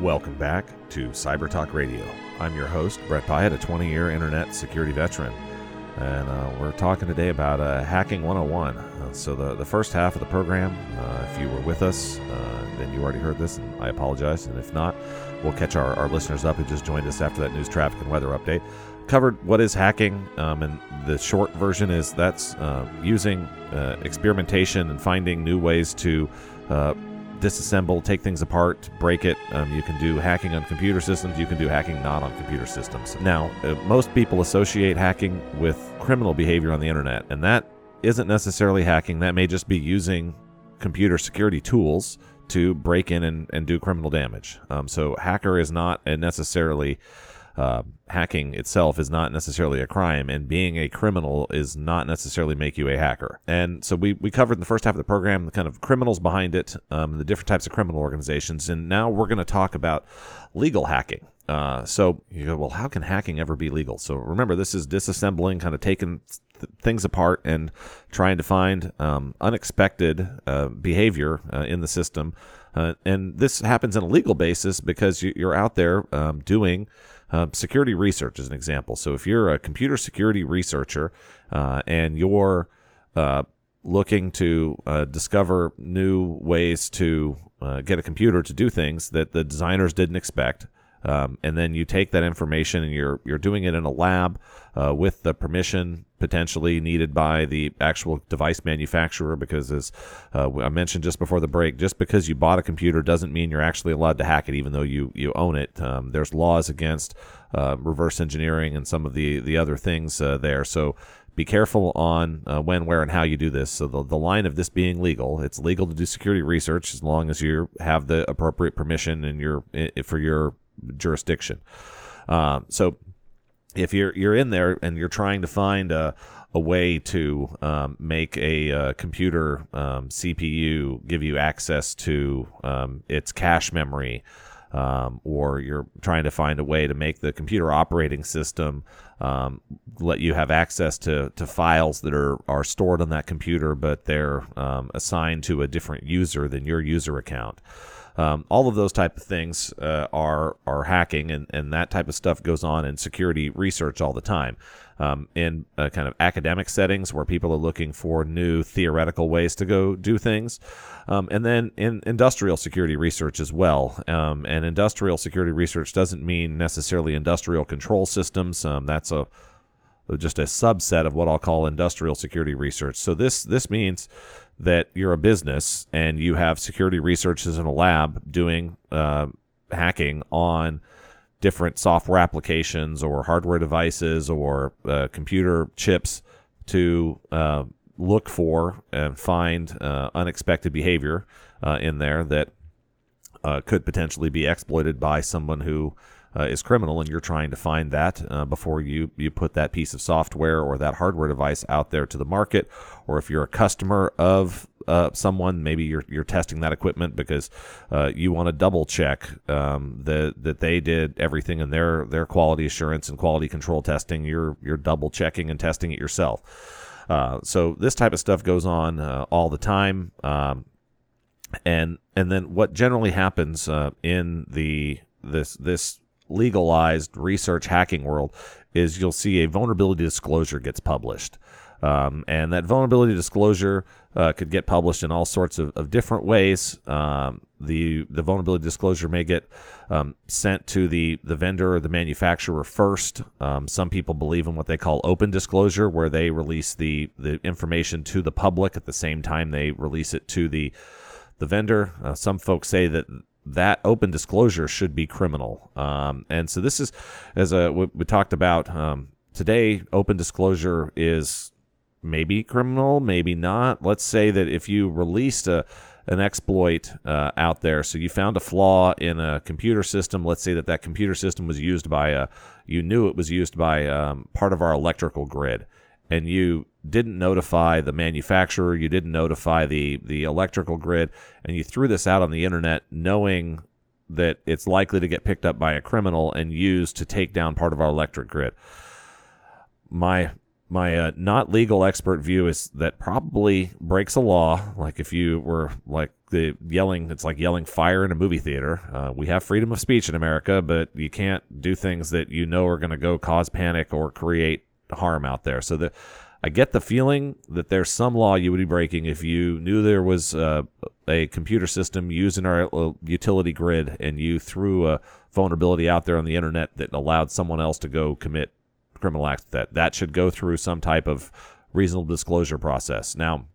Welcome back to Cyber Talk Radio. I'm your host, Brett Pyatt, a 20 year internet security veteran. And uh, we're talking today about uh, Hacking 101. Uh, so, the, the first half of the program, uh, if you were with us, uh, then you already heard this, and I apologize. And if not, we'll catch our, our listeners up who just joined us after that news, traffic, and weather update. Covered what is hacking, um, and the short version is that's uh, using experimentation and finding new ways to disassemble, take things apart, break it. Um, you can do hacking on computer systems. You can do hacking not on computer systems. Now, uh, most people associate hacking with criminal behavior on the internet, and that isn't necessarily hacking. That may just be using computer security tools to break in and, and do criminal damage. Um, so, hacker is not necessarily uh, hacking itself is not necessarily a crime, and being a criminal is not necessarily make you a hacker. And so we, we covered in the first half of the program the kind of criminals behind it, um, the different types of criminal organizations, and now we're going to talk about legal hacking. Uh, so you go, well, how can hacking ever be legal? So remember, this is disassembling, kind of taking th- things apart and trying to find um, unexpected uh, behavior uh, in the system. Uh, and this happens on a legal basis because you, are out there um, doing uh, security research is an example. So if you're a computer security researcher uh, and you're uh, looking to uh, discover new ways to uh, get a computer to do things that the designers didn't expect, um, and then you take that information and you're you're doing it in a lab uh, with the permission potentially needed by the actual device manufacturer. Because as uh, I mentioned just before the break, just because you bought a computer doesn't mean you're actually allowed to hack it, even though you you own it. Um, there's laws against uh, reverse engineering and some of the the other things uh, there. So be careful on uh, when, where, and how you do this. So the, the line of this being legal, it's legal to do security research as long as you have the appropriate permission and your for your jurisdiction. Uh, so if you're you're in there and you're trying to find a, a way to um, make a, a uh, computer um, CPU give you access to um, its cache memory, um, or you're trying to find a way to make the computer operating system um, let you have access to, to files that are, are stored on that computer, but they're um, assigned to a different user than your user account. Um, all of those type of things uh, are are hacking, and, and that type of stuff goes on in security research all the time. Um, in uh, kind of academic settings where people are looking for new theoretical ways to go do things, um, and then in industrial security research as well. Um, and industrial security research doesn't mean necessarily industrial control systems. Um, that's a just a subset of what I'll call industrial security research. So this this means that you're a business and you have security researchers in a lab doing uh, hacking on different software applications or hardware devices or uh, computer chips to uh, look for and find uh, unexpected behavior uh, in there that uh, could potentially be exploited by someone who uh, is criminal, and you're trying to find that uh, before you you put that piece of software or that hardware device out there to the market. Or if you're a customer of uh, someone, maybe you're you're testing that equipment because uh, you want to double check um, that that they did everything in their their quality assurance and quality control testing. You're you're double checking and testing it yourself. Uh, so this type of stuff goes on uh, all the time. Um, and and then what generally happens in the this this legalized research hacking world is you'll see a vulnerability disclosure gets published. Um, and that vulnerability disclosure uh, could get published in all sorts of, of different ways. Um, the the vulnerability disclosure may get um, sent to the, the vendor or the manufacturer first. Um, some people believe in what they call open disclosure, where they release the, the information to the public at the same time they release it to the the vendor. Uh, some folks say that that open disclosure should be criminal. Um, and so this is, as a, we, we talked about um, today, open disclosure is maybe criminal, maybe not. Let's say that if you released a an exploit uh, out there, so you found a flaw in a computer system. Let's say that that computer system was used by a, you knew it was used by um, part of our electrical grid, and you didn't notify the manufacturer, you didn't notify the the electrical grid, and you threw this out on the internet knowing that it's likely to get picked up by a criminal and used to take down part of our electric grid. My my uh, not legal expert view is that probably breaks a law. Like if you were like the yelling, it's like yelling fire in a movie theater. Uh, we have freedom of speech in America, but you can't do things that you know are going to go cause panic or create harm out there. So the I get the feeling that there's some law you would be breaking if you knew there was uh, a computer system using our uh, utility grid and you threw a vulnerability out there on the internet that allowed someone else to go commit criminal acts. That that should go through some type of reasonable disclosure process. Now,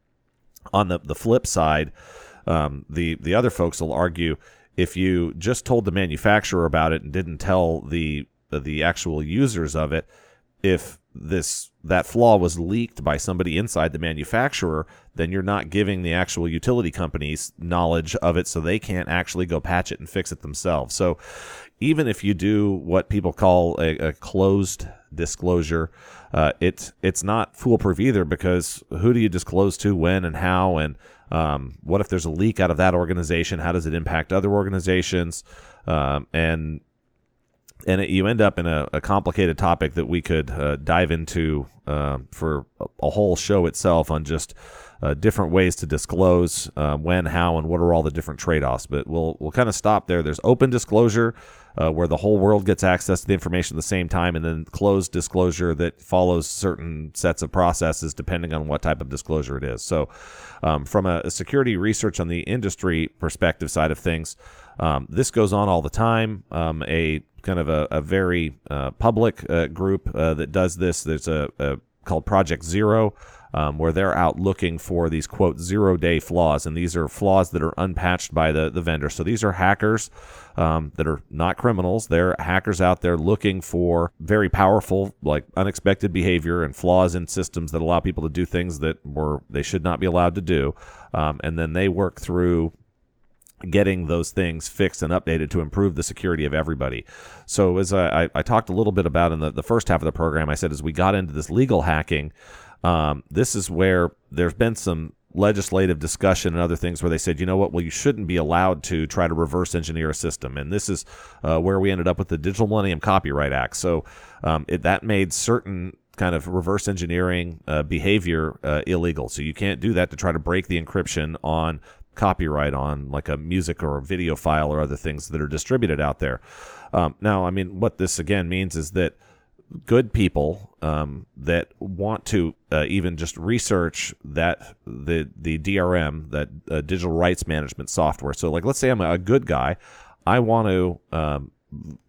on the the flip side, um, the the other folks will argue if you just told the manufacturer about it and didn't tell the the actual users of it, if this that flaw was leaked by somebody inside the manufacturer, then you're not giving the actual utility companies knowledge of it so they can't actually go patch it and fix it themselves. So even if you do what people call a, a closed disclosure, uh, it's it's not foolproof either because who do you disclose to, when, and how, and um, what if there's a leak out of that organization? How does it impact other organizations? Um, and and it, you end up in a, a, complicated topic that we could uh, dive into uh, for a whole show itself on just uh, different ways to disclose uh, when, how, and what are all the different trade-offs. But we'll we'll kind of stop there. There's open disclosure uh, where the whole world gets access to the information at the same time, and then closed disclosure that follows certain sets of processes depending on what type of disclosure it is. So, um, from a, a security research on the industry perspective side of things. Um, this goes on all the time. Um, a kind of a, a very uh, public uh, group uh, that does this. There's a, a called Project Zero, um, where they're out looking for these quote zero day flaws, and these are flaws that are unpatched by the the vendor. So these are hackers um, that are not criminals. They're hackers out there looking for very powerful, like unexpected behavior and flaws in systems that allow people to do things that were they should not be allowed to do, um, and then they work through getting those things fixed and updated to improve the security of everybody. So as I, I talked a little bit about in the, the first half of the program, I said as we got into this legal hacking, um, this is where there's been some legislative discussion and other things where they said, you know what, well, you shouldn't be allowed to try to reverse engineer a system. And this is uh, where we ended up with the Digital Millennium Copyright Act. So um, it, that made certain kind of reverse engineering uh, behavior uh, illegal. So you can't do that to try to break the encryption on copyright on like a music or a video file or other things that are distributed out there. Um, now, I mean, what this again means is that good people um, that want to uh, even just research that the the DRM that uh, digital rights management software. So, like, let's say I'm a good guy, I want to um,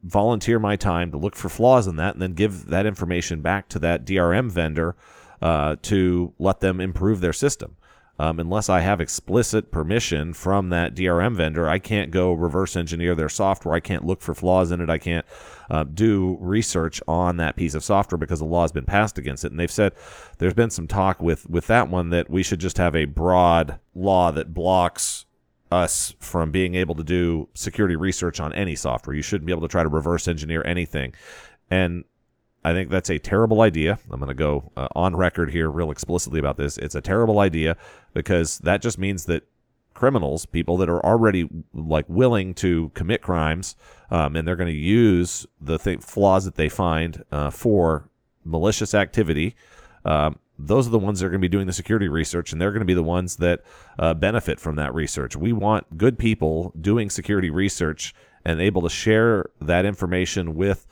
volunteer my time to look for flaws in that, and then give that information back to that DRM vendor uh, to let them improve their system. Um, unless I have explicit permission from that DRM vendor, I can't go reverse engineer their software. I can't look for flaws in it. I can't uh, do research on that piece of software because the law has been passed against it. And they've said there's been some talk with with that one that we should just have a broad law that blocks us from being able to do security research on any software. You shouldn't be able to try to reverse engineer anything. And I think that's a terrible idea. I'm going to go uh, on record here real explicitly about this. It's a terrible idea because that just means that criminals, people that are already like willing to commit crimes, um, and they're going to use the th- flaws that they find uh, for malicious activity. Um, those are the ones that are going to be doing the security research, and they're going to be the ones that uh, benefit from that research. We want good people doing security research and able to share that information with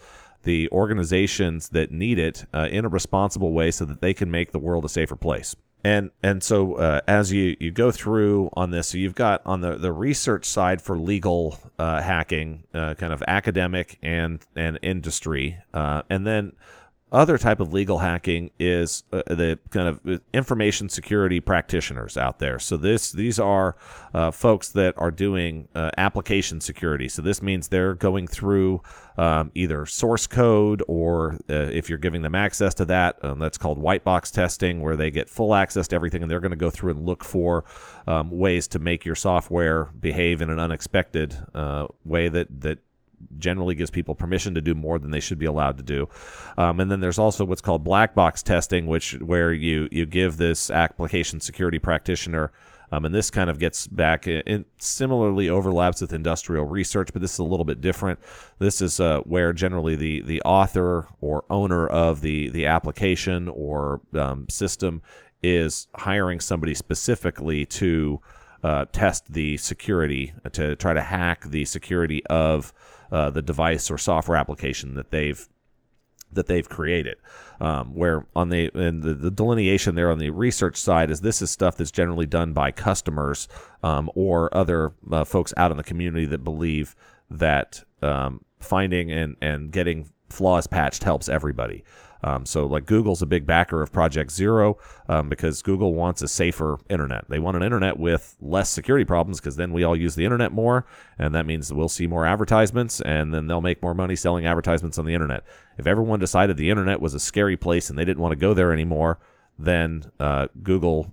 the organizations that need it uh, in a responsible way so that they can make the world a safer place. And and so uh, as you, you go through on this, so you've got on the, the research side for legal uh, hacking, uh, kind of academic and and industry, uh, and then other type of legal hacking is uh, the kind of information security practitioners out there. So this these are uh, folks that are doing uh, application security. So this means they're going through um, either source code or uh, if you're giving them access to that, um, that's called white box testing, where they get full access to everything, and they're going to go through and look for um, ways to make your software behave in an unexpected uh, way that that generally gives people permission to do more than they should be allowed to do. Um, and then there's also what's called black box testing, which where you you give this application security practitioner. Um, and this kind of gets back and similarly overlaps with industrial research, but this is a little bit different. This is uh, where generally the the author or owner of the the application or um, system is hiring somebody specifically to uh, test the security to try to hack the security of uh, the device or software application that they've that they've created. Um, where on the and the, the, delineation there on the research side is this is stuff that's generally done by customers um, or other uh, folks out in the community that believe that um, finding and and getting flaws patched helps everybody. Um, so, like Google's a big backer of Project Zero um, because Google wants a safer internet. They want an internet with less security problems because then we all use the internet more, and that means we'll see more advertisements, and then they'll make more money selling advertisements on the internet. If everyone decided the internet was a scary place and they didn't want to go there anymore, then uh, Google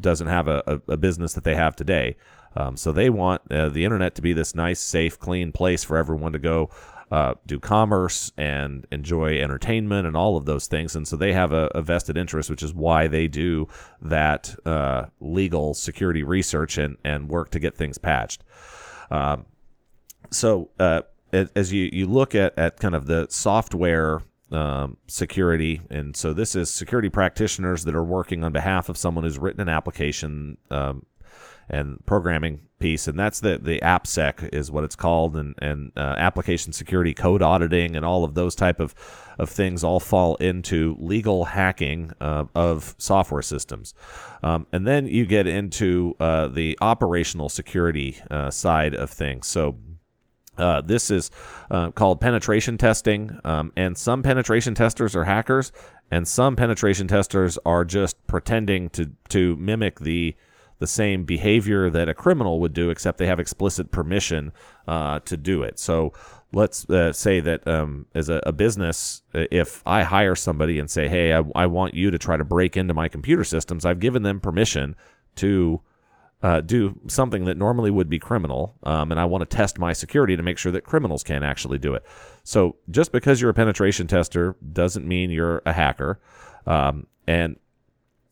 doesn't have a, a, business that they have today. Um, so they want uh, the internet to be this nice, safe, clean place for everyone to go uh, do commerce and enjoy entertainment and all of those things. And so they have a, a vested interest, which is why they do that uh, legal security research and, and work to get things patched. Um, so uh, as you, you look at, at kind of the software um, security. And so this is security practitioners that are working on behalf of someone who's written an application um, and programming piece, and that's the the AppSec is what it's called, and and uh, application security, code auditing, and all of those type of of things all fall into legal hacking uh, of software systems, um, and then you get into uh, the operational security uh, side of things. So. Uh, this is uh, called penetration testing, um, and some penetration testers are hackers, and some penetration testers are just pretending to to mimic the the same behavior that a criminal would do, except they have explicit permission uh, to do it. So let's uh, say that um, as a, a, business, uh, if I hire somebody and say, hey, I, I, want you to try to break into my computer systems, I've given them permission to. Uh, do something that normally would be criminal, um, and I want to test my security to make sure that criminals can't actually do it. So, just because you're a penetration tester doesn't mean you're a hacker. Um, and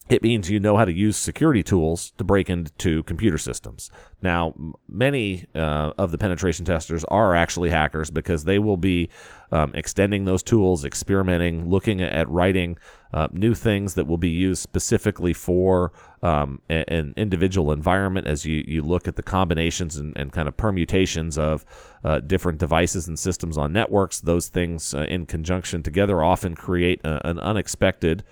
it means you know how to use security tools to break into computer systems. Now, many uh, of the penetration testers are actually hackers because they will be um, extending those tools, experimenting, looking at writing uh, new things that will be used specifically for um, an individual environment as you, you look at the combinations and, and kind of permutations of uh, different devices and systems on networks. Those things uh, in conjunction together often create a, an unexpected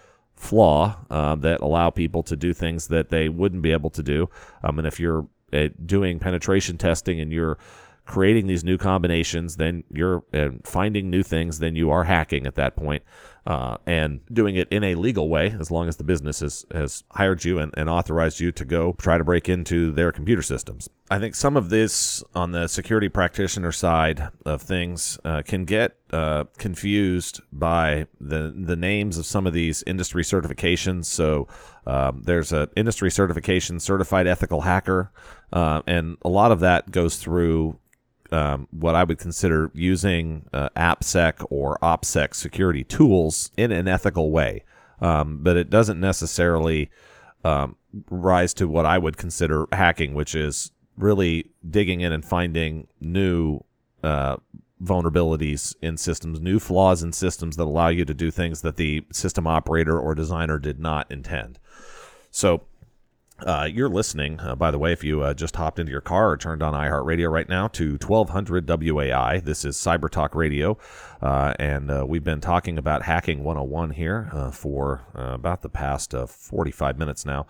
flaw uh, that allow people to do things that they wouldn't be able to do. Um, and if you're uh, doing penetration testing and you're creating these new combinations, then you're uh, finding new things, then you are hacking at that point uh, and doing it in a legal way, as long as the business has, has hired you and, and authorized you to go try to break into their computer systems. I think some of this on the security practitioner side of things uh, can get uh, confused by the the names of some of these industry certifications. So um, there's an industry certification, certified ethical hacker, uh, and a lot of that goes through um, what I would consider using uh, AppSec or OPSEC security tools in an ethical way. Um, but it doesn't necessarily um, rise to what I would consider hacking, which is really digging in and finding new uh, vulnerabilities in systems, new flaws in systems that allow you to do things that the system operator or designer did not intend. So uh, you're listening, uh, by the way, if you uh, just hopped into your car or turned on iHeartRadio right now to 1200 WOAI. This is Cyber Talk Radio, uh, and uh, we've been talking about Hacking 101 here uh, for about the past 45 minutes now.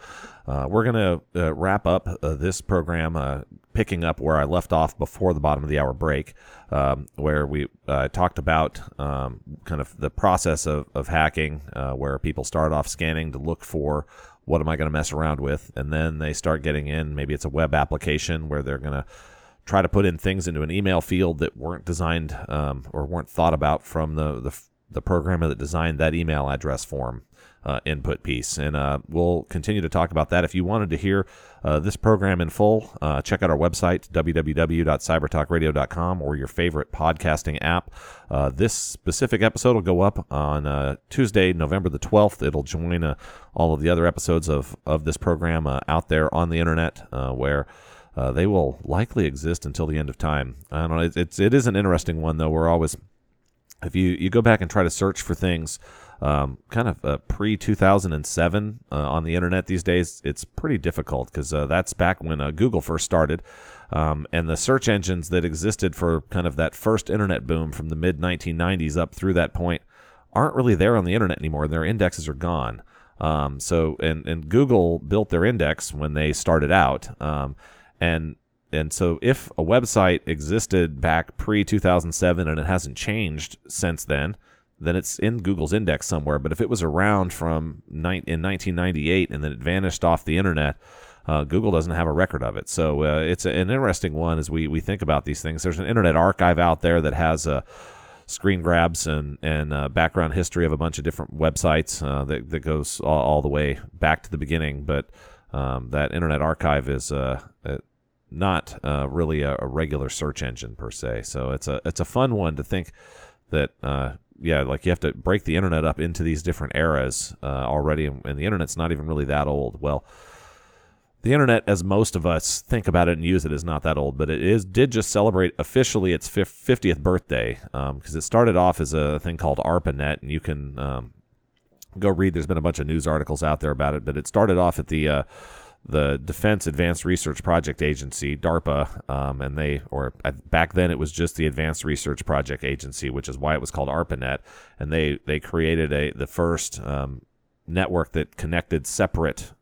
we're going to wrap up this program picking up where I left off before the bottom of the hour break, um, where we talked about um, kind of the process of, of hacking, where people start off scanning to look for what am I going to mess around with? And then they start getting in. Maybe it's a web application where they're going to try to put in things into an email field that weren't designed um, or weren't thought about from the, the, the programmer that designed that email address form. Uh, input piece. And uh, we'll continue to talk about that. If you wanted to hear uh, this program in full, uh, check out our website, www.cybertalkradio.com, or your favorite podcasting app. Uh, this specific episode will go up on uh, Tuesday, November the 12th. It'll join all of the other episodes of, of this program out there on the internet where. They will likely exist until the end of time. I don't know. It, it's it is an interesting one though. We're always if you you go back and try to search for things um, kind of uh, pre 2007 uh, on the internet these days, it's pretty difficult because uh, that's back when uh, Google first started. Um, and the search engines that existed for kind of that first internet boom from the mid 1990s up through that point aren't really there on the internet anymore. Their indexes are gone. Um, so, and, and Google built their index when they started out. Um, and and so if a website existed back pre 2007 and it hasn't changed since then, then it's in Google's index somewhere. But if it was around from ni- in 1998 and then it vanished off the internet, uh, Google doesn't have a record of it. So uh, it's an interesting one as we, we think about these things. There's an Internet Archive out there that has uh, screen grabs and, and uh, background history of a bunch of different websites uh, that, that goes all, all, the way back to the beginning. But um, that Internet Archive is not really a, a, regular search engine per se. So it's a it's a fun one to think that yeah, like you have to break the internet up into these different eras uh, already, and, and, the internet's not even really that old. Well, the internet, as most of us think about it and use it, is not that old, but it is did just celebrate officially its 50th birthday because um, it started off as a thing called ARPANET, and you can um, go read. There's been a bunch of news articles out there about it, but it started off at the uh, the Defense Advanced Research Project Agency, DARPA, um, and they, or back then it was just the Advanced Research Project Agency, which is why it was called ARPANET, and they they created a the first um, network that connected separate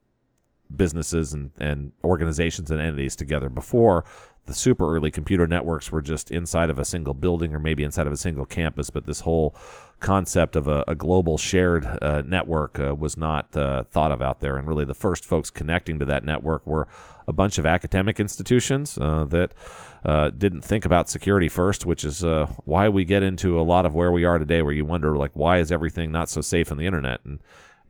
businesses and, and organizations and entities together. Before the super early computer networks were just inside of a single building or maybe inside of a single campus, but this whole concept of a, a global shared uh, network uh, was not uh, thought of out there. And really, the first folks connecting to that network were a bunch of academic institutions uh, that uh, didn't think about security first, which is uh, why we get into a lot of where we are today, where you wonder, like, why is everything not so safe on the internet? And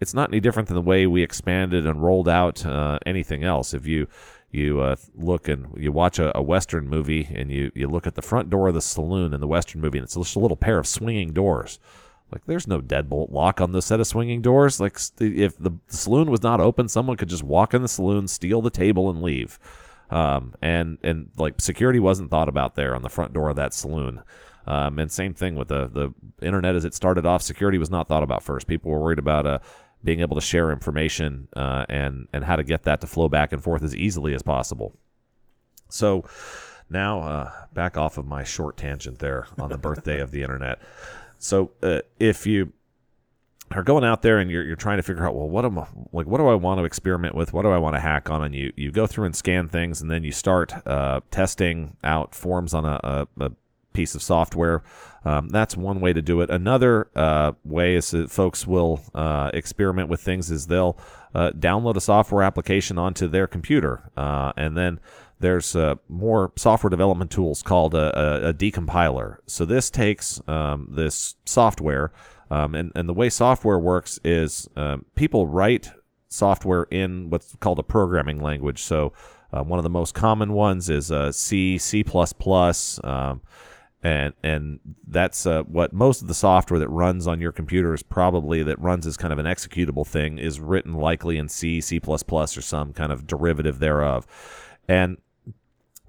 it's not any different than the way we expanded and rolled out anything else. If you you uh, look and you watch a, a, western movie and you, you look at the front door of the saloon in the western movie and it's just a little pair of swinging doors. Like there's no deadbolt lock on the set of swinging doors. Like if the saloon was not open someone could just walk in the saloon steal the table and leave. Um, and and like security wasn't thought about there on the front door of that saloon. Um, and same thing with the the internet as it started off security was not thought about first. People were worried about uh, being able to share information uh, and and how to get that to flow back and forth as easily as possible. So now uh, back off of my short tangent there on the birthday of the internet. So uh, if you are going out there and you're, you're trying to figure out well what am I, like what do I want to experiment with what do I want to hack on and you you go through and scan things and then you start uh, testing out forms on a, a, a piece of software. Um, that's one way to do it. Another uh, way is that folks will uh, experiment with things is they'll uh, download a software application onto their computer, uh, and then there's uh, more software development tools called a, a, a decompiler. So this takes um, this software, um, and, and the way software works is um, people write software in what's called a programming language. So uh, one of the most common ones is C, C++. And and that's uh, what most of the software that runs on your computer is probably that runs as kind of an executable thing is written likely in C, C++, or some kind of derivative thereof. And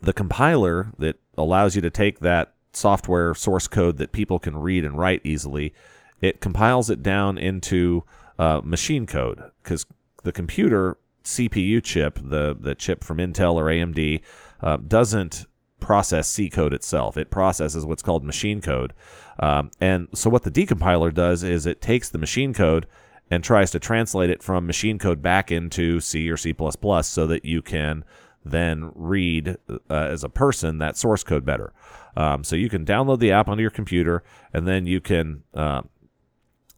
the compiler that allows you to take that software source code that people can read and write easily, it compiles it down into uh, machine code because the computer CPU chip, the the chip from Intel or AMD, uh, doesn't process C code itself. It processes what's called machine code. Um, and so what the decompiler does is it takes the machine code and tries to translate it from machine code back into C or C++ so that you can then read uh, as a person that source code better. Um, so you can download the app onto your computer and then you can uh,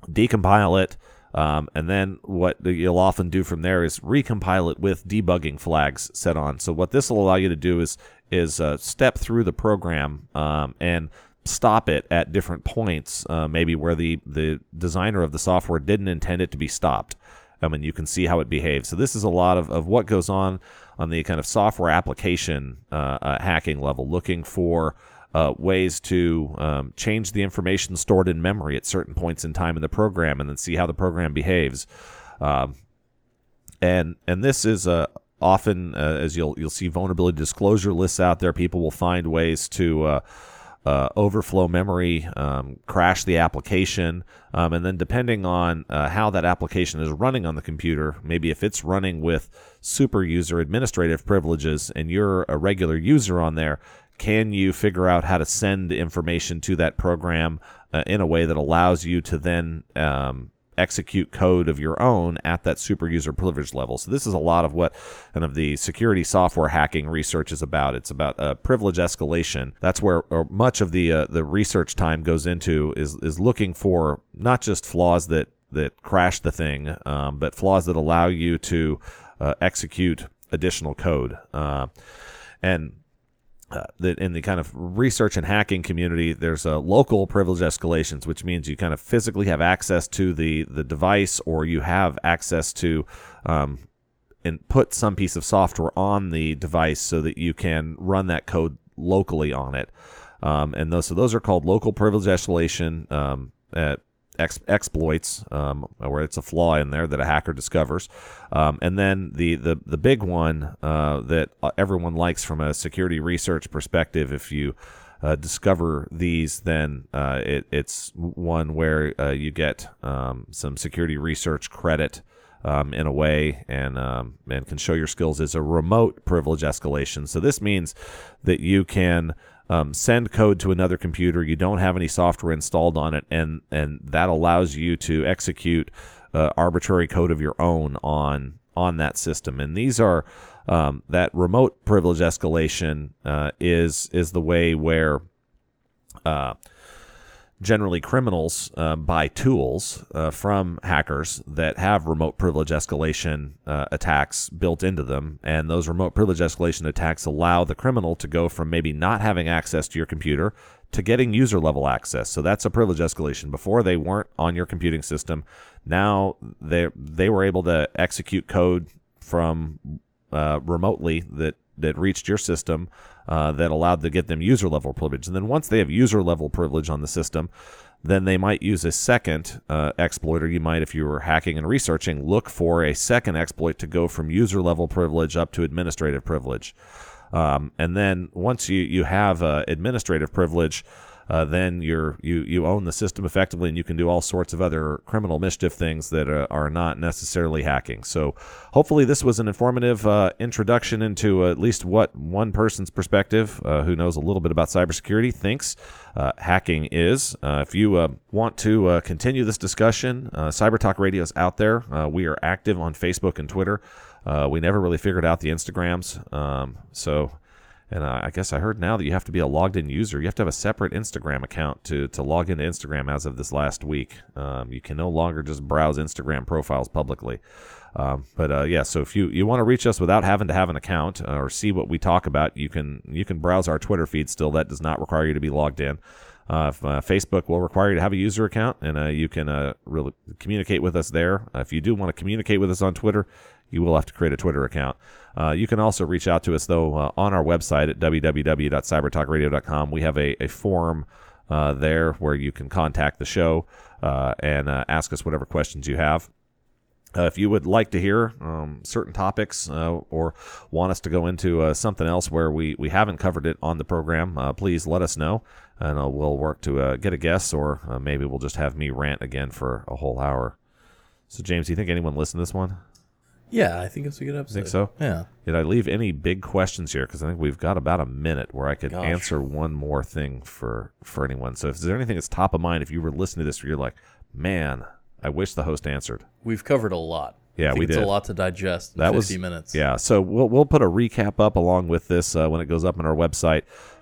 decompile it. Um, and then what you'll often do from there is recompile it with debugging flags set on. So what this will allow you to do is is uh, step through the program um, and stop it at different points, uh, maybe where the the designer of the software didn't intend it to be stopped. I mean, you can see how it behaves. So this is a lot of, of what goes on on the kind of software application uh, uh, hacking level, looking for uh, ways to um, change the information stored in memory at certain points in time in the program, and then see how the program behaves. Um, and and this is uh, often uh, as you'll you'll see vulnerability disclosure lists out there. People will find ways to uh, uh, overflow memory, um, crash the application, um, and then depending on uh, how that application is running on the computer, maybe if it's running with super user administrative privileges and you're a regular user on there, can you figure out how to send information to that program uh, in a way that allows you to then um, execute code of your own at that super user privilege level. So this is a lot of what kind of the security software hacking research is about. It's about uh, privilege escalation. That's where much of the uh, the research time goes into is is looking for not just flaws that that crash the thing, um, but flaws that allow you to uh, execute additional code. Uh, and uh, that in the kind of research and hacking community, there's a local privilege escalations, which means you kind of physically have access to the the device, or you have access to um, and put some piece of software on the device so that you can run that code locally on it. Um, and those so those are called local privilege escalation. Um, at ex- exploits, um, where it's a flaw in there that a hacker discovers, um, and then the the the big one uh, that everyone likes from a security research perspective, if you uh, discover these, then uh, it, it's one where uh, you get um, some security research credit. Um, in a way, and um, and can show your skills is a remote privilege escalation. So this means that you can um, send code to another computer. You don't have any software installed on it, and and that allows you to execute uh, arbitrary code of your own on on that system. And these are um, that remote privilege escalation uh, is is the way where uh, generally criminals uh, buy tools uh, from hackers that have remote privilege escalation uh, attacks built into them. And those remote privilege escalation attacks allow the criminal to go from maybe not having access to your computer to getting user level access. So that's a privilege escalation. Before they weren't on your computing system. Now they they were able to execute code from uh, remotely that that reached your system uh, that allowed to get them user level privilege. And then once they have user level privilege on the system, then they might use a second uh, exploit, or you might, if you were hacking and researching, look for a second exploit to go from user level privilege up to administrative privilege. Um, and then once you, you have uh, administrative privilege, uh, then you're you you own the system effectively, and you can do all sorts of other criminal mischief things that uh, are not necessarily hacking. So, hopefully, this was an informative uh, introduction into at least what one person's perspective, uh, who knows a little bit about cybersecurity, thinks uh, hacking is. Uh, if you want to continue this discussion, Cyber Talk Radio is out there. we are active on Facebook and Twitter. we never really figured out the Instagrams, um, so. And uh, I guess I heard now that you have to be a logged in user. You have to have a separate Instagram account to, to log into Instagram as of this last week. Um, you can no longer just browse Instagram profiles publicly. Um, but uh, yeah, so if you, you want to reach us without having to have an account uh, or see what we talk about, you can you can browse our Twitter feed. Still, that does not require you to be logged in. Uh, uh, Facebook will require you to have a user account, and uh, you can really communicate with us there. if you do want to communicate with us on Twitter, you will have to create a Twitter account. Uh, you can also reach out to us, though, uh, on our website at www.cybertalkradio.com. We have a, a form uh, there where you can contact the show uh, and uh, ask us whatever questions you have. Uh, if you would like to hear um, certain topics or want us to go into something else where we, we haven't covered it on the program, please let us know, and we'll work to get a guest, or maybe we'll just have me rant again for a whole hour. So, James, do you think anyone listened to this one? Yeah, I think it's a good episode. Think so? Yeah. Did I leave any big questions here? Because I think we've got about a minute where I could Gosh. answer one more thing for for anyone. So, if there's anything that's top of mind, if you were listening to this, where you're like, "Man, I wish the host answered." We've covered a lot. Yeah, we it's did. a lot to digest. that 50 was minutes. Yeah, so we'll we'll put a recap up along with this uh, when it goes up on our website.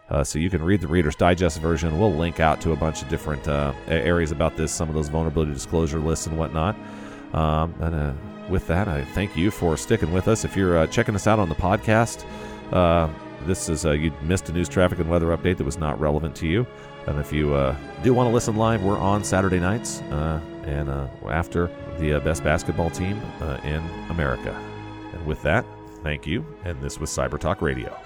Uh, so you can read the Reader's Digest version. We'll link out to a bunch of different uh, areas about this, some of those vulnerability disclosure lists and whatnot. Um, and uh, with that, I thank you for sticking with us. If you're uh, checking us out on the podcast, uh, this is uh, you missed a news traffic and weather update that was not relevant to you. And if you uh, do want to listen live, we're on Saturday nights uh, and after the best basketball team in America. And with that, thank you. And this was Cyber Talk Radio.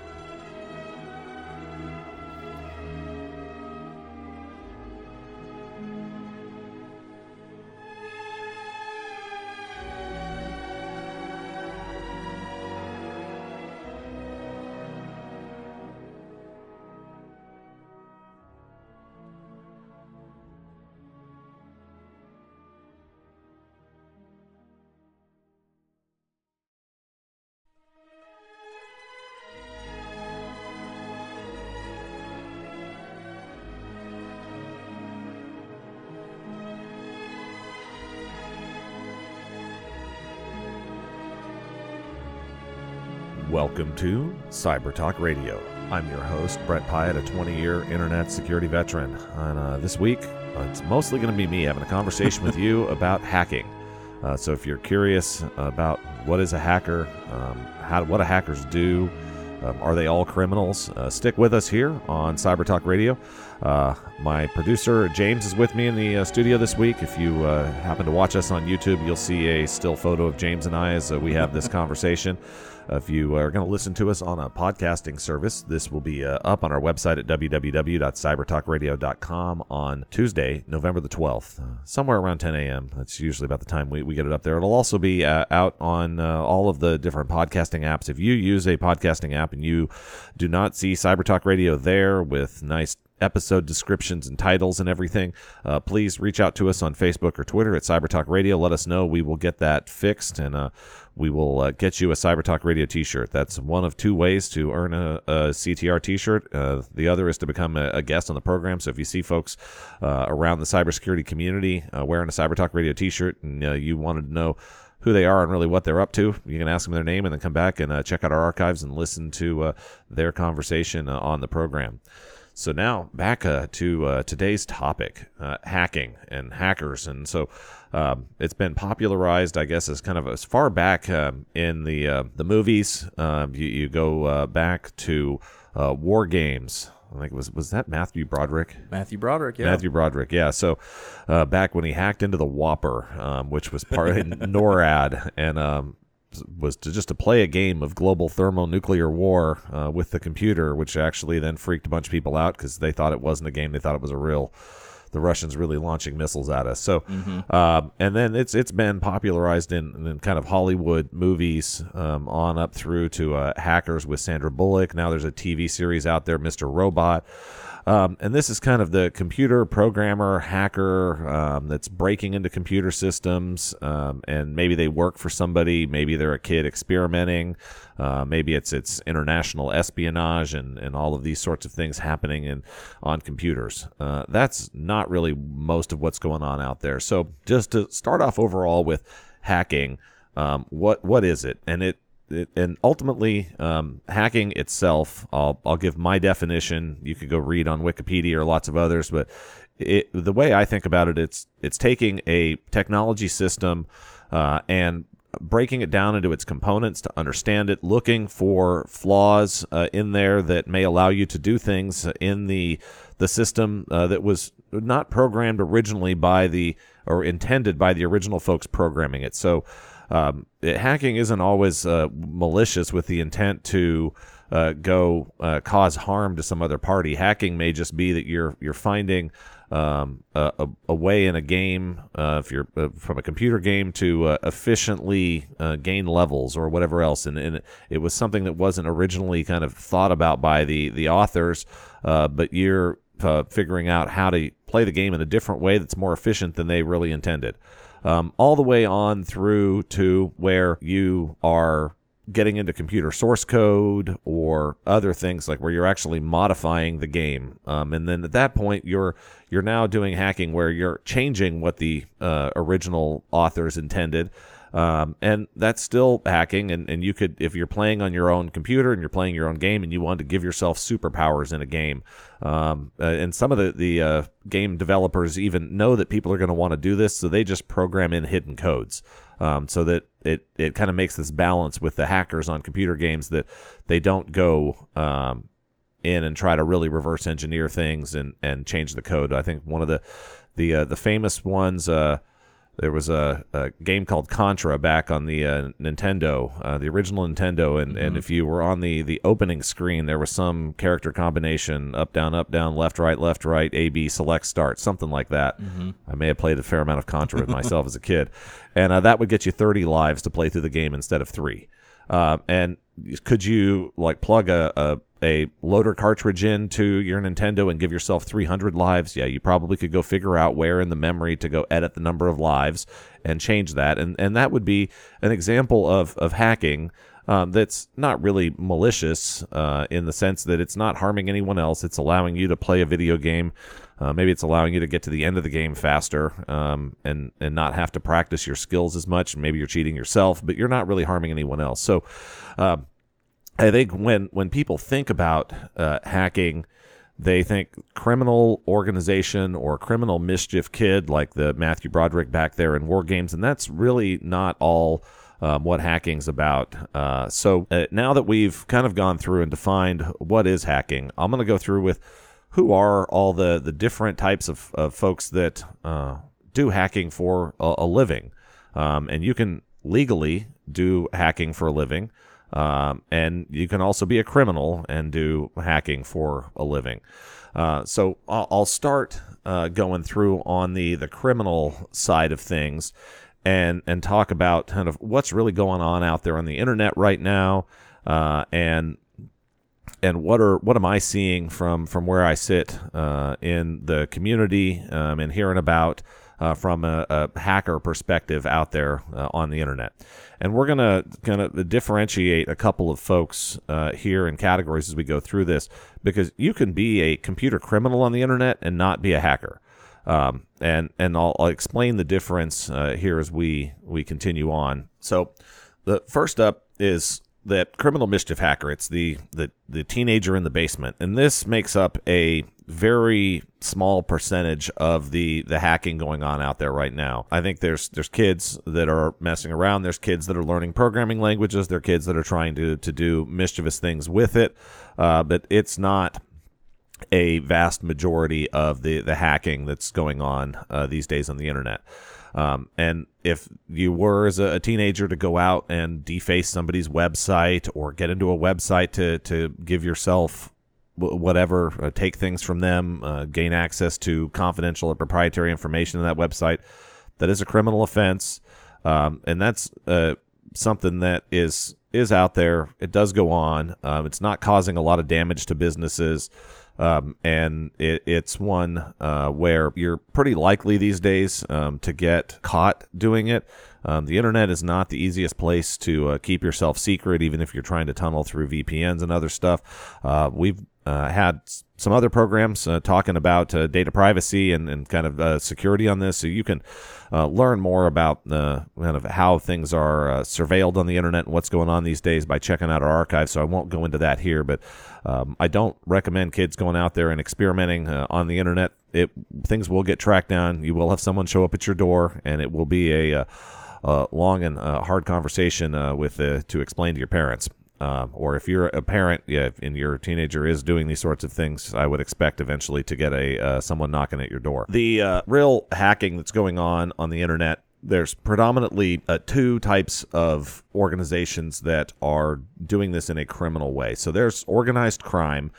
Welcome to Cyber Talk Radio. I'm your host, Brett Pyatt, a 20 year internet security veteran. And uh, this week, uh, it's mostly going to be me having a conversation with you about hacking. Uh, so if you're curious about what is a hacker, um, how what do hackers do, um, are they all criminals? Uh, stick with us here on Cyber Talk Radio. Uh, my producer James is with me in the uh, studio this week. If you uh, happen to watch us on YouTube, you'll see a still photo of James and I as uh, we have this conversation. If you are going to listen to us on a podcasting service, this will be uh, up on our website at www.cybertalkradio.com on Tuesday, November the 12th, uh, somewhere around 10 a.m. That's usually about the time we, we get it up there. It'll also be uh, out on uh, all of the different podcasting apps. If you use a podcasting app and you do not see Cyber Talk Radio there with nice episode descriptions and titles and everything, uh, please reach out to us on Facebook or Twitter at CyberTalk Radio. Let us know. We will get that fixed and uh, we will uh, get you a CyberTalk Radio T-shirt. That's one of two ways to earn a, a CTR T-shirt. Uh, the other is to become a, a, guest on the program. So if you see folks uh, around the cybersecurity community uh, wearing a CyberTalk Radio T-shirt and you wanted to know who they are and really what they're up to. You can ask them their name and then come back and check out our archives and listen to their conversation on the program. So now back uh, to uh, today's topic: uh, hacking and hackers. And so um, it's been popularized, I guess, as kind of as far back um, in the uh, the movies. Um, you, you, go uh, back to uh, war games. I think it was was that Matthew Broderick. Matthew Broderick, yeah. Matthew Broderick, yeah. So back when he hacked into the WOPR, um, which was part of NORAD, and um, was to just to play a game of global thermonuclear war uh, with the computer, which actually then freaked a bunch of people out because they thought it wasn't a game; they thought it was a real. The Russians really launching missiles at us. So, mm-hmm. um, and then it's it's been popularized in, in kind of Hollywood movies um, on up through to uh, Hackers with Sandra Bullock. Now there's a TV series out there, Mr. Robot. Um, and this is kind of the computer programmer, hacker um, that's breaking into computer systems. Um, and maybe they work for somebody. Maybe they're a kid experimenting. Uh, maybe it's it's international espionage and, and all of these sorts of things happening in on computers. Uh, that's not really most of what's going on out there. So just to start off overall with hacking, um, what what is it? And it it, and ultimately, um, hacking itself, I'll, I'll give my definition. You could go read on Wikipedia or lots of others, but it, the way I think about it, it's it's taking a technology system uh, and breaking it down into its components to understand it, looking for flaws uh, in there that may allow you to do things in the the system uh, that was not programmed originally by the or intended by the original folks programming it. So um, it, hacking isn't always uh, malicious with the intent to uh, go uh, cause harm to some other party. Hacking may just be that you're you're finding um, a, a, way in a game, uh, if you're uh, from a computer game, to uh, efficiently gain levels or whatever else. And, and, it was something that wasn't originally kind of thought about by the the authors, but you're figuring out how to play the game in a different way that's more efficient than they really intended um, all the way on through to where you are getting into computer source code or other things like where you're actually modifying the game. Um, and then at that point you're you're now doing hacking where you're changing what the uh, original authors intended um, and that's still hacking. And, and you could, if you're playing on your own computer and you're playing your own game and you want to give yourself superpowers in a game, um, uh, and some of the, the uh, game developers even know that people are going to want to do this, so they just program in hidden codes. um, so that it it kind of makes this balance with the hackers on computer games that they don't go um, in and try to really reverse engineer things and and change the code. I think one of the the uh, the famous ones. There was a, a, game called Contra back on the uh, Nintendo, uh, the original Nintendo, and, mm-hmm. and if you were on the, the opening screen, there was some character combination up, down, up, down, left, right, left, right, A, B, select, start, something like that. Mm-hmm. I may have played a fair amount of Contra with myself as a kid. And uh, that would get you 30 lives to play through the game instead of three. Uh, and could you like plug a, a a loader cartridge into your Nintendo and give yourself 300 lives, yeah, you probably could go figure out where in the memory to go edit the number of lives and change that. And and that would be an example of of hacking um, that's not really malicious uh, in the sense that it's not harming anyone else. It's allowing you to play a video game. Uh, maybe it's allowing you to get to the end of the game faster um, and and not have to practice your skills as much. Maybe you're cheating yourself, but you're not really harming anyone else. So. Uh, I think when when people think about uh, hacking, they think criminal organization or criminal mischief kid like the Matthew Broderick back there in War Games, and that's really not all. Um, what hacking's about. Uh, so uh, now that we've kind of gone through and defined what is hacking, I'm going to go through with who are all the, the different types of, of folks that uh, do hacking for a, a living. Um, and you can legally do hacking for a living. Um, and you can also be a criminal and do hacking for a living. Uh, so I'll, I'll start uh, going through on the the criminal side of things, and and talk about kind of what's really going on out there on the internet right now, uh, and and what are what am I seeing from from where I sit uh, in the community um, and hearing about uh, from a, a, hacker perspective out there uh, on the internet. And we're going to kind of differentiate a couple of folks uh, here in categories as we go through this because you can be a computer criminal on the internet and not be a hacker. Um, and and I'll, I'll, explain the difference uh, here as we we continue on. So the first up is that criminal mischief hacker. It's the, the the teenager in the basement, and this makes up a very small percentage of the the hacking going on out there right now. I think there's there's kids that are messing around. There's kids that are learning programming languages. There are kids that are trying to to do mischievous things with it, uh, but it's not a vast majority of the the hacking that's going on uh, these days on the internet. Um, and if you were as a, teenager to go out and deface somebody's website or get into a website to to give yourself whatever, uh, take things from them, uh, gain access to confidential or proprietary information on that website, that is a criminal offense, um, and that's uh, something that is is out there. It does go on. Um, it's not causing a lot of damage to businesses. Um, and it, it's one uh, where you're pretty likely these days um, to get caught doing it. Um, the internet is not the easiest place to uh, keep yourself secret, even if you're trying to tunnel through VPNs and other stuff. Uh, we've uh, had some other programs uh, talking about uh, data privacy and, and kind of uh, security on this, so you can uh, learn more about kind of how things are uh, surveilled on the internet and what's going on these days by checking out our archive. So I won't go into that here, but um, I don't recommend kids going out there and experimenting on the internet. It things will get tracked down. You will have someone show up at your door, and it will be a, a long and hard conversation with to explain to your parents. Um, or if you're a parent, yeah, and your teenager is doing these sorts of things, I would expect eventually to get a uh, someone knocking at your door. The uh, real hacking that's going on on the internet there's predominantly uh, two types of organizations that are doing this in a criminal way. So there's organized crime,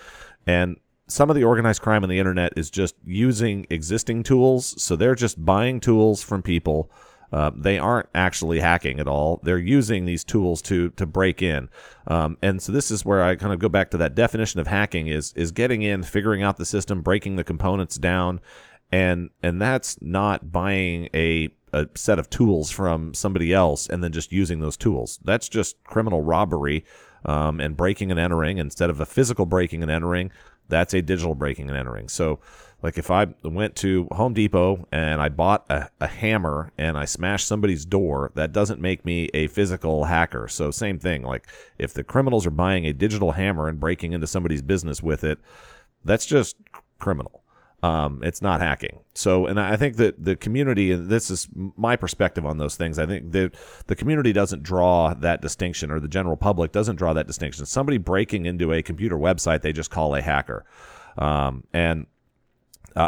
and some of the organized crime on the internet is just using existing tools. So they're just buying tools from people uh, they aren't actually hacking at all. They're using these tools to to break in. Um, and so this is where I kind of go back to that definition of hacking is is getting in, figuring out the system, breaking the components down, and and that's not buying a a set of tools from somebody else and then just using those tools. That's just criminal robbery um, and breaking and entering instead of a physical breaking and entering. That's a digital breaking and entering. So like if I went to Home Depot and I bought a, a, hammer and I smashed somebody's door, that doesn't make me a physical hacker. So same thing. Like if the criminals are buying a digital hammer and breaking into somebody's business with it, that's just criminal. um, it's not hacking. So, and I think that the community, and this is my perspective on those things. I think that the community doesn't draw that distinction, or the general public doesn't draw that distinction. Somebody breaking into a computer website, they just call a hacker, um, and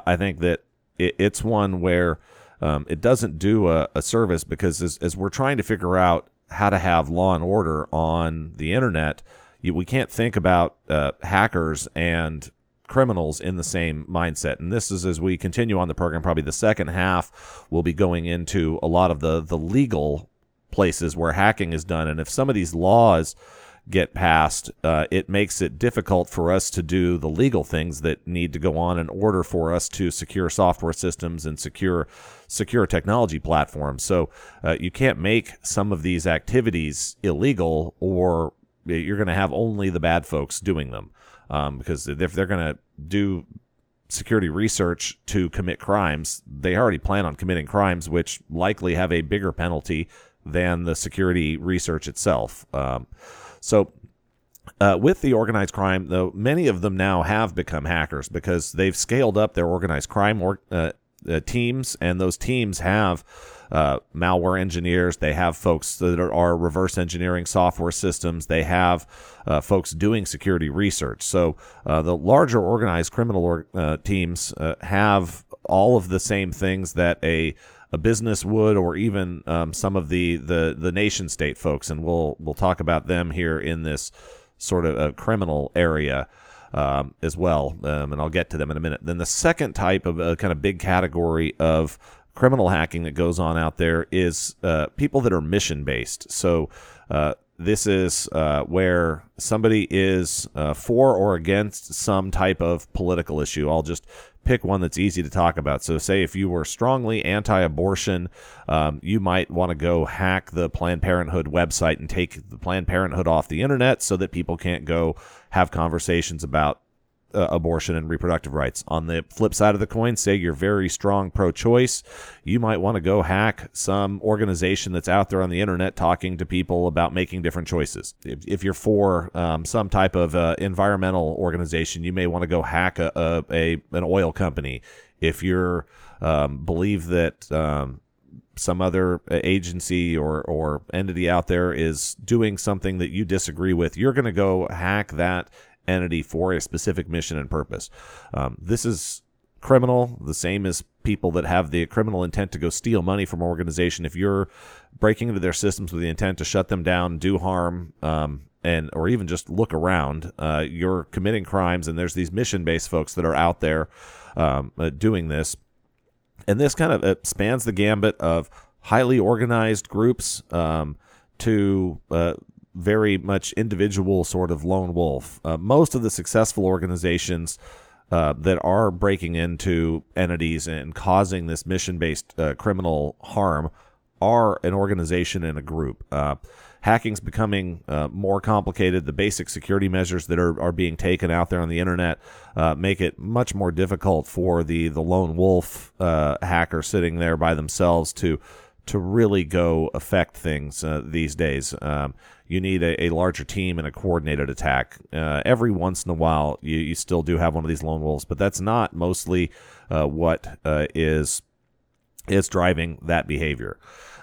I think that it, it's one where um, it doesn't do a, a service because as, as, we're trying to figure out how to have law and order on the internet, you, we can't think about uh, hackers and criminals in the same mindset. And this is as we continue on the program, probably the second half will be going into a lot of the the legal places where hacking is done. And if some of these laws get passed, uh, it makes it difficult for us to do the legal things that need to go on in order for us to secure software systems and secure secure technology platforms. So uh, you can't make some of these activities illegal, or you're going to have only the bad folks doing them. Um, because if they're going to do security research to commit crimes, they already plan on committing crimes, which likely have a bigger penalty than the security research itself. Um, so uh, with the organized crime, though, many of them now have become hackers because they've scaled up their organized crime or, uh, uh, teams, and those teams have uh, malware engineers. They have folks that are, are, reverse engineering software systems. They have uh, folks doing security research. So uh, the larger organized criminal or, teams have all of the same things that a a business would, or even um, some of the, the the nation state folks, and we'll we'll talk about them here in this sort of a criminal area. Um, as well, um, and I'll get to them in a minute. Then the second type of a kind of big category of criminal hacking that goes on out there is uh, people that are mission based. So uh, this is uh, where somebody is uh, for or against some type of political issue. I'll just pick one that's easy to talk about. So, say if you were strongly anti abortion, um, you might want to go hack the Planned Parenthood website and take the Planned Parenthood off the internet so that people can't go have conversations about uh, abortion and reproductive rights. On the flip side of the coin, say you're very strong pro choice, you might want to go hack some organization that's out there on the internet talking to people about making different choices. If, if you're for um, some type of uh, environmental organization, you may want to go hack a, a, a an oil company. If you're um, believe that um, some other agency or, or entity out there is doing something that you disagree with, you're going to go hack that entity for a specific mission and purpose. Um, this is criminal, the same as people that have the criminal intent to go steal money from an organization. If you're breaking into their systems with the intent to shut them down, do harm, um, and or even just look around, uh, you're committing crimes. And there's these mission-based folks that are out there um, uh, doing this, and this kind of spans the gambit of highly organized groups um, to uh, very much individual sort of lone wolf. Uh, most of the successful organizations uh, that are breaking into entities and causing this mission based uh, criminal harm are an organization and a group. Uh, hacking's becoming uh, more complicated. The basic security measures that are, are being taken out there on the internet uh, make it much more difficult for the, the lone wolf hacker sitting there by themselves to to really go affect things uh, these days. Um, you need a, a, larger team and a coordinated attack. Uh, every once in a while, you, you still do have one of these lone wolves, but that's not mostly uh, what uh, is is driving that behavior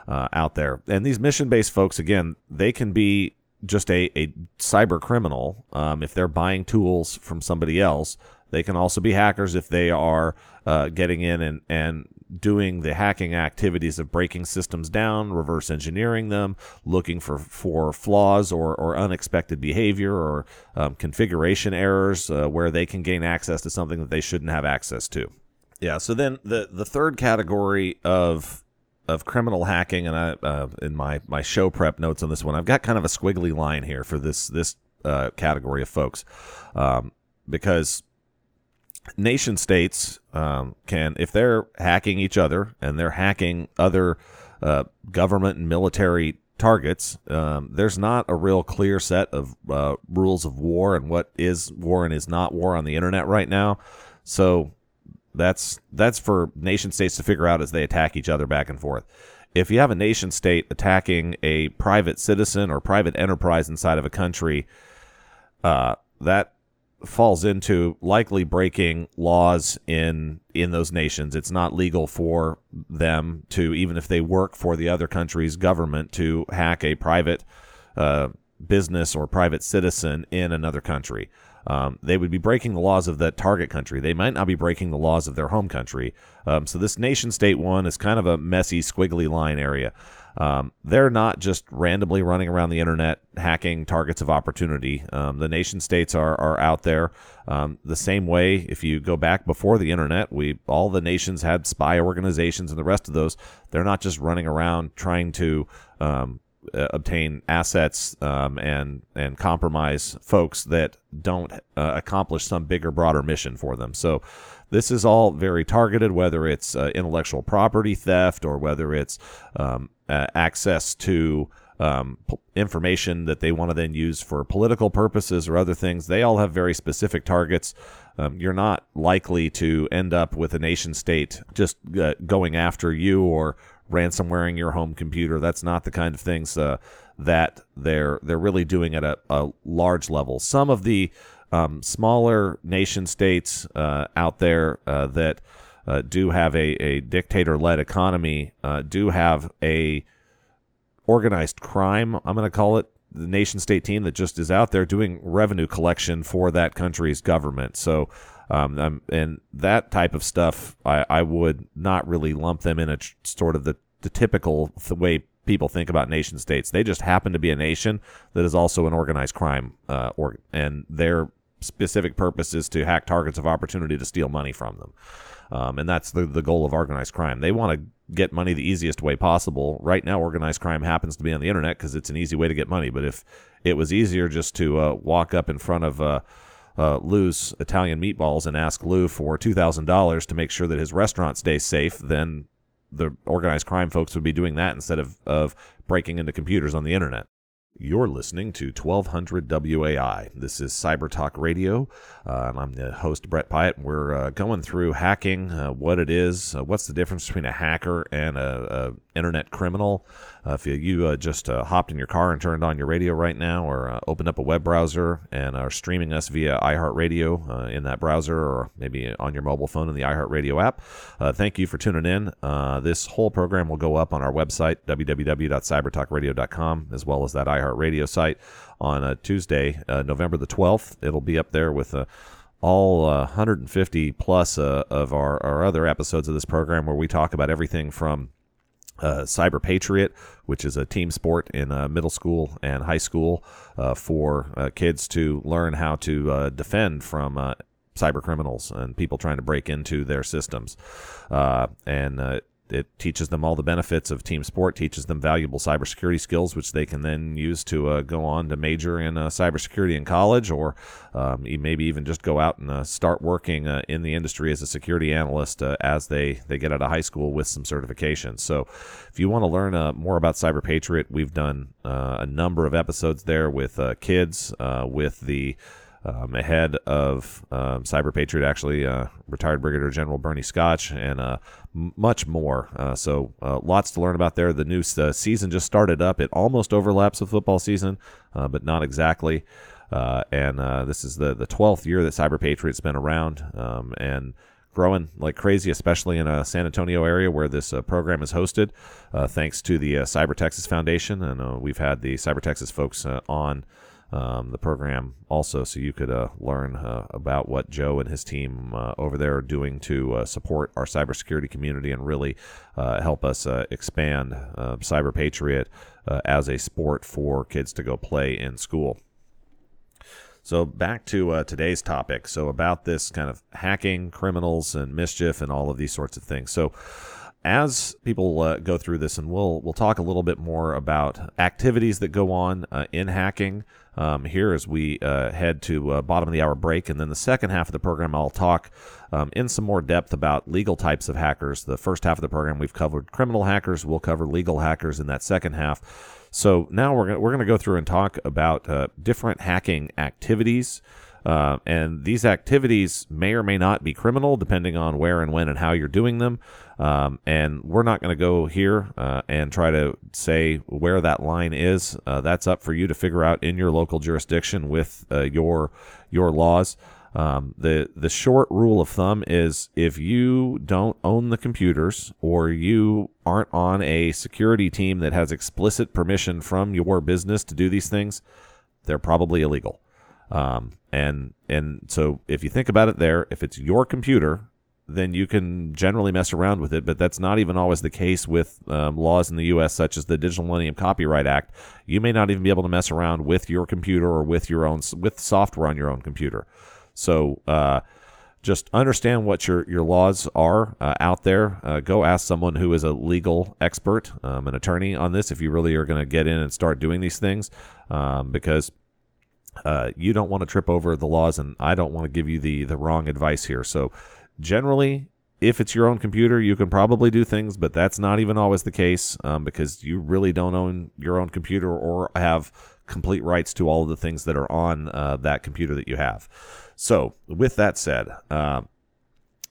uh, out there. And these mission based folks, again, they can be just a, a cyber criminal um, if they're buying tools from somebody else. They can also be hackers if they are uh, getting in and, and doing the hacking activities of breaking systems down, reverse engineering them, looking for, for flaws or, or unexpected behavior or um, configuration errors uh, where they can gain access to something that they shouldn't have access to. Yeah. So then the the third category of of criminal hacking, and I uh, in my my show prep notes on this one, I've got kind of a squiggly line here for this this uh, category of folks, um, because nation states um, can, if they're hacking each other and they're hacking other uh, government and military targets, um, there's not a real clear set of uh, rules of war and what is war and is not war on the internet right now. So that's that's for nation states to figure out as they attack each other back and forth. If you have a nation state attacking a private citizen or private enterprise inside of a country, uh, that falls into likely breaking laws in in those nations. It's not legal for them to, even if they work for the other country's government, to hack a private uh, business or private citizen in another country. Um, they would be breaking the laws of that target country. They might not be breaking the laws of their home country. Um, so this nation state one is kind of a messy, squiggly line area. Um, they're not just randomly running around the internet hacking targets of opportunity. Um, the nation states are, are out there um, the same way. If you go back before the internet, we all the nations had spy organizations and the rest of those. They're not just running around trying to um, uh, obtain assets um, and and compromise folks that don't uh, accomplish some bigger, broader mission for them. So this is all very targeted, whether it's uh, intellectual property theft or whether it's um, uh, access to um, p- information that they want to then use for political purposes or other things. They all have very specific targets. Um, you're not likely to end up with a nation state just uh, going after you or ransomwaring your home computer. That's not the kind of things uh, that they're they're really doing at a, a large level. Some of the um, smaller nation states uh, out there uh, that uh, do have a, a dictator led economy uh, do have a organized crime. I'm going to call it the nation state team that just is out there doing revenue collection for that country's government. So, um, and that type of stuff, I, I, would not really lump them in a tr- sort of the, the typical th- way people think about nation states. They just happen to be a nation that is also an organized crime, uh, or, and their specific purpose is to hack targets of opportunity to steal money from them. Um, and that's the, the goal of organized crime. They want to get money the easiest way possible. Right now, organized crime happens to be on the internet because it's an easy way to get money. But if it was easier just to uh, walk up in front of uh, uh, Lou's Italian meatballs and ask Lou for two thousand dollars to make sure that his restaurant stays safe, then the organized crime folks would be doing that instead of, of breaking into computers on the internet. You're listening to 1200 WOAI. This is Cyber Talk Radio. Uh, I'm the host, Bret Piatt. We're uh, going through hacking, uh, what it is, uh, what's the difference between a hacker and a internet criminal, uh, if you, you uh, just uh, hopped in your car and turned on your radio right now, or uh, opened up a web browser and are streaming us via iHeartRadio uh, in that browser, or maybe on your mobile phone in the iHeartRadio app, uh, thank you for tuning in. this whole program will go up on our website, www.cybertalkradio.com, as well as that iHeartRadio site on Tuesday, November the 12th. It'll be up there with all uh, 150 plus uh, of our, our other episodes of this program where we talk about everything from uh, Cyber Patriot, which is a team sport in uh, middle school and high school uh, for uh, kids to learn how to uh, defend from uh, cyber criminals and people trying to break into their systems. and it teaches them all the benefits of team sport, teaches them valuable cybersecurity skills, which they can then use to uh, go on to major in uh, cybersecurity in college, or um, maybe even just go out and uh, start working uh, in the industry as a security analyst uh, as they, they get out of high school with some certifications. So, if you want to learn uh, more about Cyber Patriot, we've done a number of episodes there with kids, with the um, ahead of um, Cyber Patriot, actually, uh, retired Brigadier General Bernie Skoch, and uh, m- much more. Uh, so, uh, lots to learn about there. The new uh, season just started up. It almost overlaps with football season, uh, but not exactly. and this is the, the 12th year that Cyber Patriot's been around um, and growing like crazy, especially in a San Antonio area where this program is hosted, thanks to the Cyber Texas Foundation. And we've had the Cyber Texas folks on um, the program also, so you could uh, learn uh, about what Joe and his team uh, over there are doing to uh, support our cybersecurity community and really uh, help us uh, expand Cyber Patriot as a sport for kids to go play in school. So back to today's topic. So about this kind of hacking, criminals, and mischief, and all of these sorts of things. So as people uh, go through this, and we'll we'll talk a little bit more about activities that go on uh, in hacking um, here as we uh, head to uh, bottom of the hour break, and then the second half of the program, I'll talk um, in some more depth about legal types of hackers. The first half of the program, we've covered criminal hackers. We'll cover legal hackers in that second half. So now we're gonna, we're going to go through and talk about uh, different hacking activities. Uh, and these activities may or may not be criminal, depending on where and when and how you're doing them. Um, and we're not going to go here uh, and try to say where that line is. Uh, that's up for you to figure out in your local jurisdiction with uh, your your laws. Um, the the short rule of thumb is if you don't own the computers or you aren't on a security team that has explicit permission from your business to do these things, they're probably illegal. Um, and and so if you think about it, there, if it's your computer, then you can generally mess around with it. But that's not even always the case with um, laws in the U.S., such as the Digital Millennium Copyright Act. You may not even be able to mess around with your computer or with your own with software on your own computer. So uh, just understand what your, your laws are uh, out there. Uh, go ask someone who is a legal expert, um, an attorney on this, if you really are going to get in and start doing these things, um, because uh, you don't want to trip over the laws, and I don't want to give you the the wrong advice here. So generally. If it's your own computer, you can probably do things, but that's not even always the case um, because you really don't own your own computer or have complete rights to all of the things that are on uh, that computer that you have. So, with that said, uh,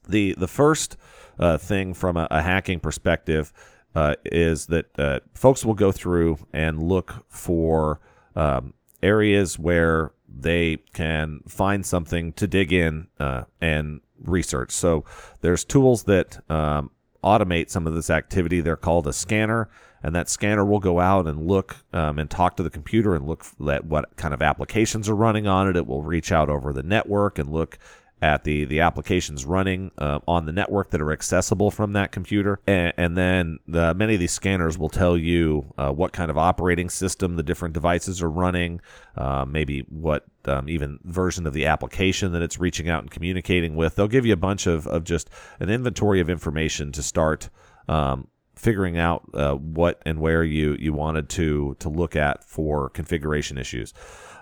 the the first uh, thing from a, a hacking perspective uh, is that uh, folks will go through and look for um, areas where they can find something to dig in uh, and research. So, there's tools that um, automate some of this activity. They're called a scanner and that scanner will go out and look um, and talk to the computer and look at what kind of applications are running on it. It will reach out over the network and look at the the applications running uh, on the network that are accessible from that computer, and, and then the, many of these scanners will tell you uh, what kind of operating system the different devices are running, uh, maybe what um, even version of the application that it's reaching out and communicating with. They'll give you a bunch of of just an inventory of information to start um, figuring out uh, what and where you you wanted to to look at for configuration issues.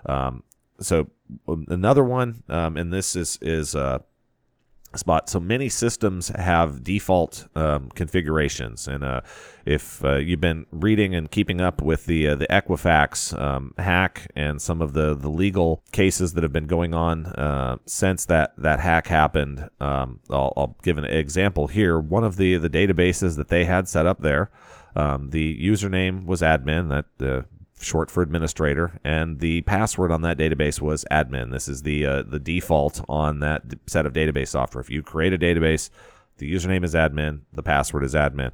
Um, so um, another one, um, and this is is uh, spot. So many systems have default um, configurations, and uh, if uh, you've been reading and keeping up with the uh, the Equifax um, hack and some of the the legal cases that have been going on uh, since that that hack happened, um, I'll, I'll, give an example here. One of the the databases that they had set up there. Um, the username was admin. That uh, short for administrator, and the password on that database was admin. This is the uh, the default on that set of database software. If you create a database, the username is admin, the password is admin,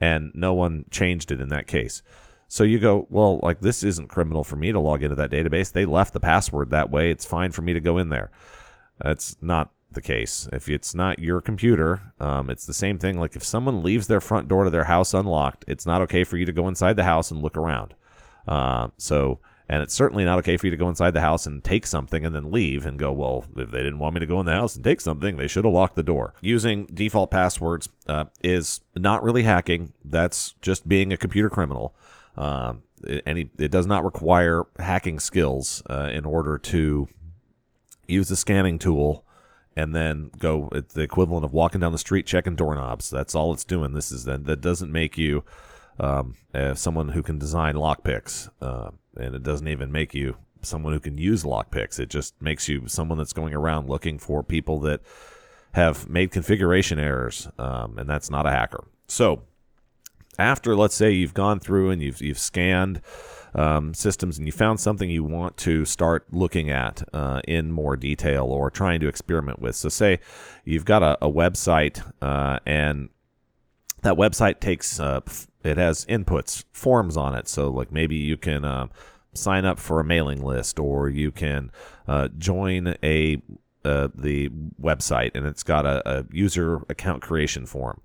and no one changed it in that case. So you go, well, like this isn't criminal for me to log into that database. They left the password that way. It's fine for me to go in there. That's not the case. If it's not your computer, um, it's the same thing. Like if someone leaves their front door to their house unlocked, it's not okay for you to go inside the house and look around. Uh, so, and it's certainly not okay for you to go inside the house and take something and then leave and go, well, if they didn't want me to go in the house and take something, they should have locked the door. Using default passwords uh, is not really hacking. That's just being a computer criminal. Uh, it does not require hacking skills uh, in order to use the scanning tool and then go the equivalent of walking down the street checking doorknobs. That's all it's doing. This is that doesn't make you um, as someone who can design lockpicks, uh, and it doesn't even make you someone who can use lockpicks. It just makes you someone that's going around looking for people that have made configuration errors, um, and that's not a hacker. So, after let's say you've gone through and you've you've scanned um, systems and you found something you want to start looking at uh, in more detail or trying to experiment with. So, say you've got a, a website uh, and that website takes uh, it has inputs forms on it. So like maybe you can uh, sign up for a mailing list or you can uh, join a uh, the website and it's got a, a, user account creation form.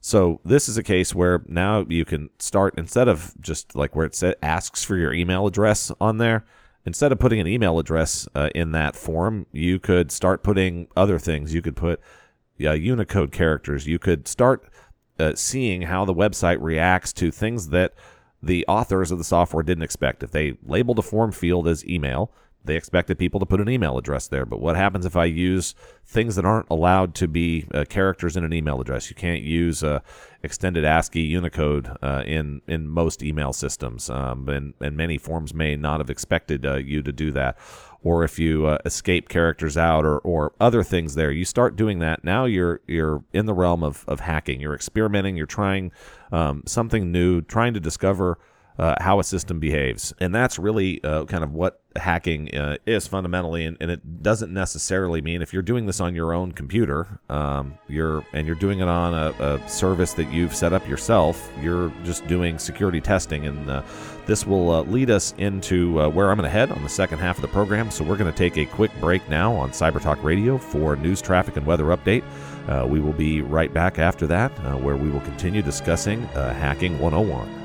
So this is a case where now you can start instead of just like where it says asks for your email address on there instead of putting an email address uh, in that form you could start putting other things. You could put yeah, unicode characters. You could start uh, seeing how the website reacts to things that the authors of the software didn't expect. If they labeled a form field as email, they expected people to put an email address there. But what happens if I use things that aren't allowed to be uh, characters in an email address? You can't use uh, extended ASCII Unicode uh, in in most email systems, um, and and many forms may not have expected uh, you to do that. Or if you uh, escape characters out, or, or other things there, you start doing that. Now you're you're in the realm of, of hacking. You're experimenting. You're trying um, something new, trying to discover uh, how a system behaves. And that's really uh, kind of what hacking uh, is fundamentally. And, and, it doesn't necessarily mean if you're doing this on your own computer, um, you're and you're doing it on a, a, service that you've set up yourself, you're just doing security testing. And uh, this will uh, lead us into uh, where I'm going to head on the second half of the program. So we're going to take a quick break now on Cyber Talk Radio for news, traffic, and weather update. we will be right back after that, where we will continue discussing Hacking 101.